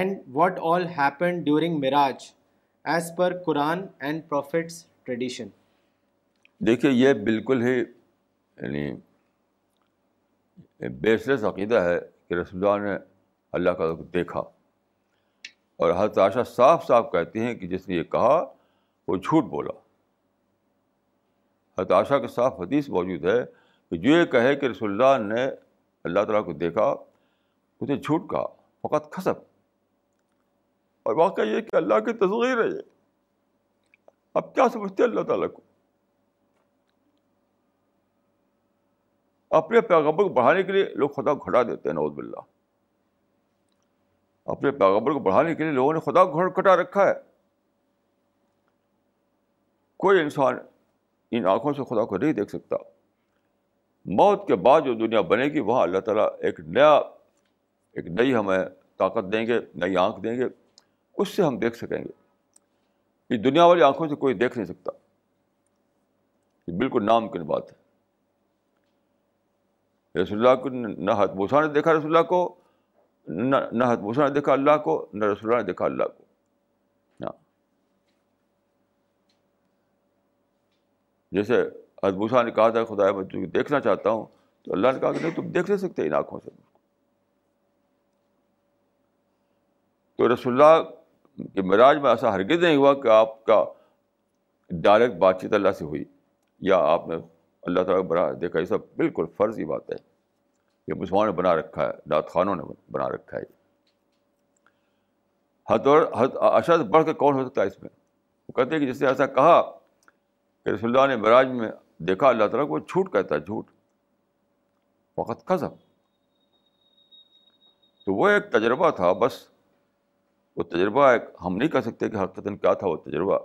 and what all happen during مراج as per Quran and prophet's tradition دیکھیے یہ بالکل ہی یعنی عقیدہ ہے کہ رسول اللہ نے اللہ کا دیکھا اور حضرت عائشہ صاف صاف کہتی ہیں کہ جس نے یہ کہا وہ جھوٹ بولا حضرت عائشہ کے صاف حدیث موجود ہے کہ جو یہ کہے کہ رسول اللہ نے اللہ تعالیٰ کو دیکھا اسے جھوٹ کہا فقط خصب اور واقعہ یہ کہ اللہ کی تصغیر ہے یہ اب کیا سمجھتے اللہ تعالیٰ کو اپنے پیغمبر کو بڑھانے کے لیے لوگ خدا گھٹا دیتے ہیں نعوذ باللہ اپنے پیغمبر کو بڑھانے کے لیے لوگوں نے خدا کو کٹا رکھا ہے کوئی انسان ان آنکھوں سے خدا کو نہیں دیکھ سکتا موت کے بعد جو دنیا بنے گی وہاں اللہ تعالیٰ ایک نیا ایک نئی ہمیں طاقت دیں گے نئی آنکھ دیں گے اس سے ہم دیکھ سکیں گے یہ دنیا والی آنکھوں سے کوئی دیکھ نہیں سکتا یہ بالکل نام بات ہے رسول اللہ کو نہ ہتبوسا نے دیکھا رسول اللہ کو نہ نہ موسا نے دیکھا اللہ کو نہ رسول اللہ نے دیکھا اللہ کو جیسے ادبوسا نے کہا تھا خدا میں تجھے دیکھنا چاہتا ہوں تو اللہ نے کہا کہ نہیں تم دیکھ نہیں سکتے ان آنکھوں سے تو رسول اللہ کے مراج میں ایسا ہرگز نہیں ہوا کہ آپ کا ڈائریکٹ بات چیت اللہ سے ہوئی یا آپ نے اللہ تعالیٰ براہ دیکھا یہ سب بالکل فرض کی بات ہے یہ مسلمانوں نے بنا رکھا ہے داد خانوں نے بنا رکھا ہے اشد بڑھ کے کون ہو سکتا ہے اس میں وہ کہتے ہیں کہ جس نے ایسا کہا کہ رسول اللہ نے براج میں دیکھا اللہ تعالیٰ کو چھوٹ کہتا ہے جھوٹ وقت کا سب تو وہ ایک تجربہ تھا بس وہ تجربہ ایک ہم نہیں کہہ سکتے کہ حقیقت کیا تھا وہ تجربہ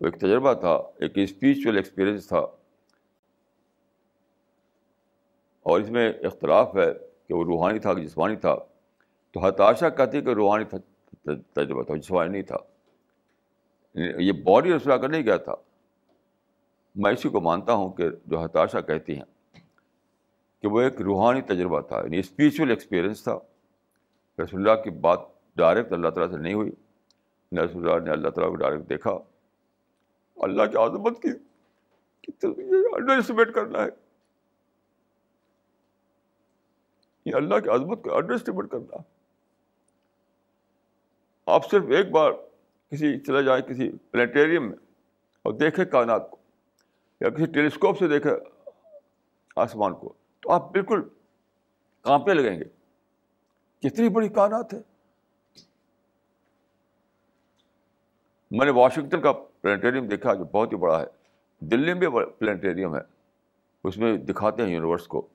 وہ ایک تجربہ تھا ایک اسپریچول ایکسپیرئنس تھا اور اس میں اختلاف ہے کہ وہ روحانی تھا کہ جسمانی تھا تو ہتاشا کہتی کہ روحانی تجربہ تھا جسمانی نہیں تھا یہ باڈی رسول کا نہیں گیا تھا میں اسی کو مانتا ہوں کہ جو ہتاشا کہتی ہیں کہ وہ ایک روحانی تجربہ تھا یعنی اسپریچول ایکسپیرئنس تھا رسول اللہ کی بات ڈائریکٹ اللہ تعالیٰ سے نہیں ہوئی نہ رسول اللہ نے اللہ تعالیٰ کو ڈائریکٹ دیکھا اللہ کی عظمت کی کرنا ہے یہ اللہ کی عظمت کو انڈر اسٹیمیٹ کرنا آپ صرف ایک بار کسی چلے جائیں کسی پلانٹیریم میں اور دیکھیں کائنات کو یا کسی ٹیلی اسکوپ سے دیکھیں آسمان کو تو آپ بالکل کانپنے لگیں گے کتنی بڑی کائنات ہے میں نے واشنگٹن کا پلانٹیریم دیکھا جو بہت ہی بڑا ہے دلی میں بھی پلانٹیریم ہے اس میں دکھاتے ہیں یونیورس کو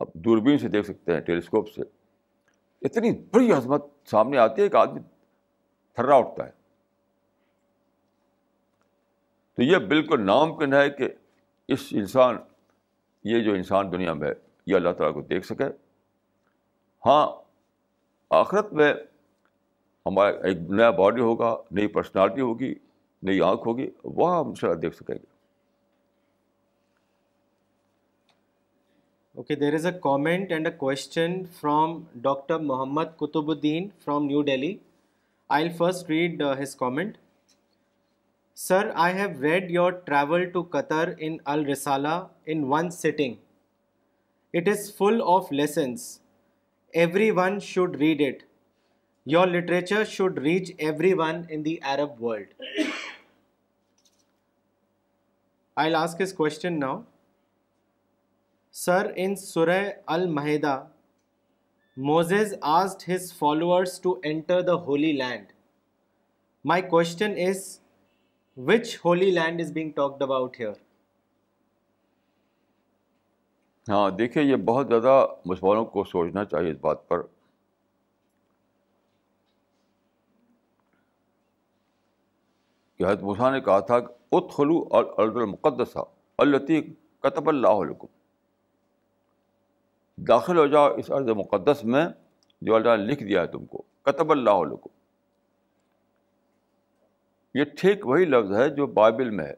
اب دوربین سے دیکھ سکتے ہیں ٹیلی اسکوپ سے اتنی بڑی عظمت سامنے آتی ہے کہ آدمی تھرا اٹھتا ہے تو یہ بالکل ناممکن ہے کہ اس انسان یہ جو انسان دنیا میں ہے یہ اللہ تعالیٰ کو دیکھ سکے ہاں آخرت میں ہمارا ایک نیا باڈی ہوگا نئی پرسنالٹی ہوگی نئی آنکھ ہوگی وہاں ہم ان شاء اللہ دیکھ سکیں گے Okay, there is a comment and a question from Dr. Mohammad Kutubuddin from New Delhi. I'll first read uh, his comment. Sir, I have read your travel to Qatar in Al Risala in one sitting. It is full of lessons. Everyone should read it. Your literature should reach everyone in the Arab world. I'll ask his question now. Sir in سورہ Moses asked his enter the holy land my question is which holy land is being talked about here ہاں دیکھیے یہ بہت زیادہ مسلمانوں کو سوچنا چاہیے اس بات پر کہ حضرت موسیٰ نے کہا تھا اتخلو الارض المقدسہ الطیق قطب اللہ علیکم داخل ہو جاؤ اس عرض مقدس میں جو اللہ نے لکھ دیا ہے تم کو قطب اللہ علیہ کو یہ ٹھیک وہی لفظ ہے جو بائبل میں ہے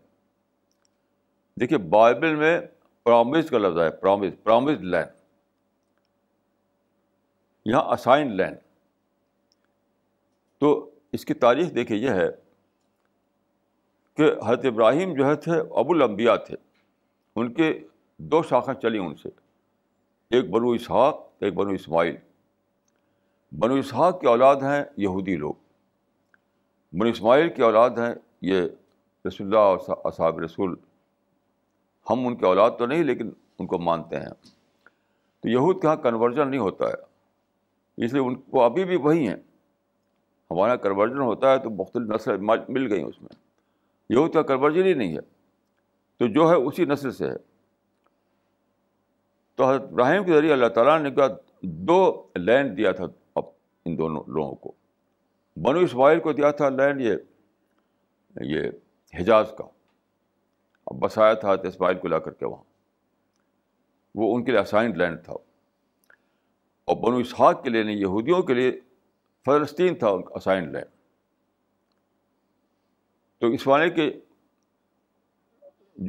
دیکھیے بائبل میں پرامز کا لفظ ہے پرامز پرامز لین یہاں اسائن لین تو اس کی تاریخ دیکھیے یہ ہے کہ حضرت ابراہیم جو ہے تھے ابو الانبیاء تھے ان کے دو شاخیں چلیں ان سے ایک بنو اسحاق ایک بنو اسماعیل بنو اسحاق کی اولاد ہیں یہودی لوگ بنو اسماعیل کی اولاد ہیں یہ رسول اللہ اور اصحاب رسول ہم ان کے اولاد تو نہیں لیکن ان کو مانتے ہیں تو یہود کے یہاں کنورژن نہیں ہوتا ہے اس لیے ان کو ابھی بھی وہی ہیں ہمارا کنورژن ہوتا ہے تو مختلف نسل مل گئی اس میں یہود کا کنورژن ہی نہیں ہے تو جو ہے اسی نسل سے ہے تو حضرت ابراہیم کے ذریعے اللہ تعالیٰ نے کہا دو لینڈ دیا تھا اب ان دونوں لوگوں کو بنو اسماعیل کو دیا تھا لینڈ یہ یہ حجاز کا اب بسایا تھا حضرت اسماعیل کو لا کر کے وہاں وہ ان کے لیے اسائنڈ لینڈ تھا اور بنو اسحاق کے لیے نہیں یہودیوں کے لیے فلسطین تھا ان کا اسائنڈ لینڈ تو اسماعیل کے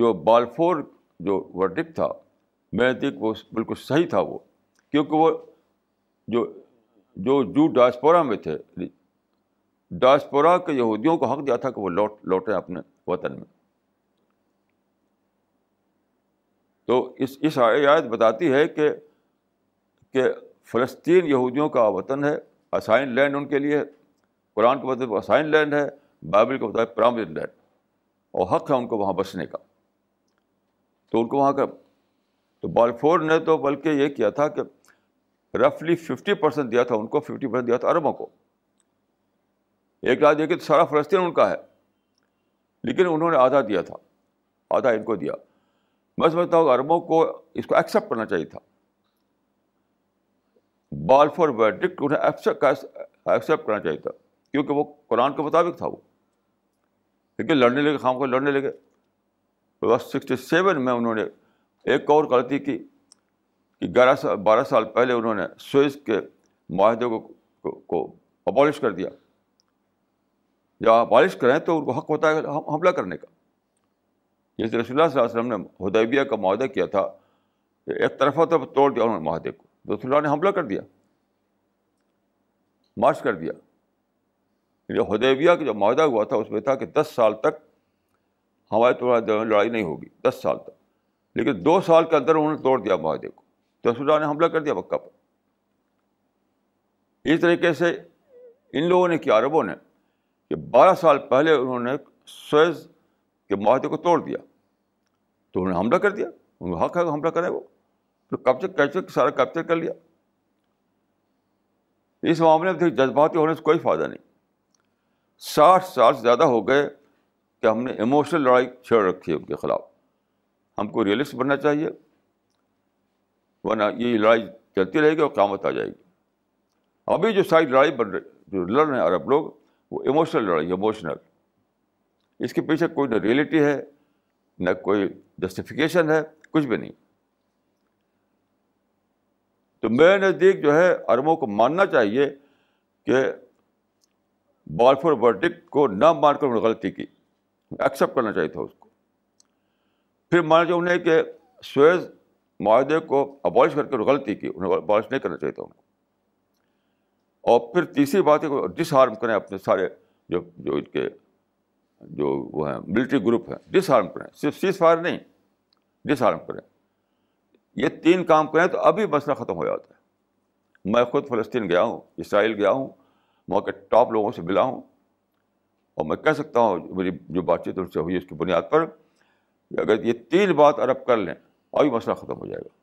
جو بالفور جو ورڈک تھا میں نے وہ بالکل صحیح تھا وہ کیونکہ وہ جو جو جو ڈاسپورا میں تھے ڈاسپورا کے یہودیوں کو حق دیا تھا کہ وہ لوٹ لوٹیں اپنے وطن میں تو اس اس آیت بتاتی ہے کہ کہ فلسطین یہودیوں کا وطن ہے اسائن لینڈ ان کے لیے قرآن کے بتائے اسائن لینڈ ہے بائبل کے بتائے پرامز لینڈ اور حق ہے ان کو وہاں بسنے کا تو ان کو وہاں کا تو بال فور نے تو بلکہ یہ کیا تھا کہ رفلی ففٹی پرسینٹ دیا تھا ان کو ففٹی پرسینٹ دیا تھا عربوں کو ایک لاکھ یہ کہ سارا فلسطین ان کا ہے لیکن انہوں نے آدھا دیا تھا آدھا ان کو دیا میں سمجھتا ہوں عربوں کو اس کو ایکسیپٹ کرنا چاہیے تھا بال فور ویڈکٹ انہیں ایکسیپٹ کرنا چاہیے تھا کیونکہ وہ قرآن کے مطابق تھا وہ لیکن لڑنے لگے خام کو لڑنے لگے سکسٹی سیون میں انہوں نے ایک اور غلطی کی کہ گیارہ سال بارہ سال پہلے انہوں نے سوئس کے معاہدے کو کو, ابولش کر دیا جب ابالش کریں تو ان کو حق ہوتا ہے حملہ کرنے کا جیسے رسول اللہ صلی اللہ علیہ وسلم نے ہدیبیہ کا معاہدہ کیا تھا ایک طرفہ تو توڑ دیا انہوں نے معاہدے کو رسول اللہ نے حملہ کر دیا مارچ کر دیا یعنی جو ہدیبیہ کا جو معاہدہ ہوا تھا اس میں تھا کہ دس سال تک ہمارے تمہارے لڑائی نہیں ہوگی دس سال تک لیکن دو سال کے اندر انہوں نے توڑ دیا معاہدے کو اللہ نے حملہ کر دیا مکہ پر اس طریقے سے ان لوگوں نے کیا عربوں نے کہ بارہ سال پہلے انہوں نے سویز کے معاہدے کو توڑ دیا تو انہوں نے حملہ کر دیا ان کو حق ہے حملہ کرے وہ تو کیپچر کیپچر سارا کیپچر کر لیا اس معاملے میں جذباتی ہونے سے کوئی فائدہ نہیں ساٹھ سال سے زیادہ ہو گئے کہ ہم نے ایموشنل لڑائی چھیڑ رکھی ہے ان کے خلاف ہم کو ریئلسٹ بننا چاہیے ورنہ یہ لڑائی چلتی رہے گی اور قیامت آ جائے گی ابھی جو ساری لڑائی بن رہی جو لڑ رہے ہیں عرب لوگ وہ ایموشنل لڑائی ایموشنل اس کے پیچھے کوئی نہ ریئلٹی ہے نہ کوئی جسٹیفیکیشن ہے کچھ بھی نہیں تو میرے نزدیک جو ہے عربوں کو ماننا چاہیے کہ بالفور ورڈک کو نہ مان کر انہوں نے غلطی کی ایکسیپٹ کرنا چاہیے تھا اس کو پھر مانا جو انہیں کہ سویز معاہدے کو ابالش کر کے غلطی کی انہیں ابالش نہیں کرنا چاہیے ان انہیں اور پھر تیسری بات ہے ڈس ہارم کریں اپنے سارے جو جو ان کے جو وہ ہیں ملٹری گروپ ہیں ڈس ہارم کریں صرف سیز فائر نہیں ڈس ہارم کریں یہ تین کام کریں تو ابھی مسئلہ ختم ہو جاتا ہے میں خود فلسطین گیا ہوں اسرائیل گیا ہوں وہاں کے ٹاپ لوگوں سے ملا ہوں اور میں کہہ سکتا ہوں میری جو بات چیت ان سے ہوئی اس کی بنیاد پر کہ اگر یہ تین بات عرب کر لیں اور یہ مسئلہ ختم ہو جائے گا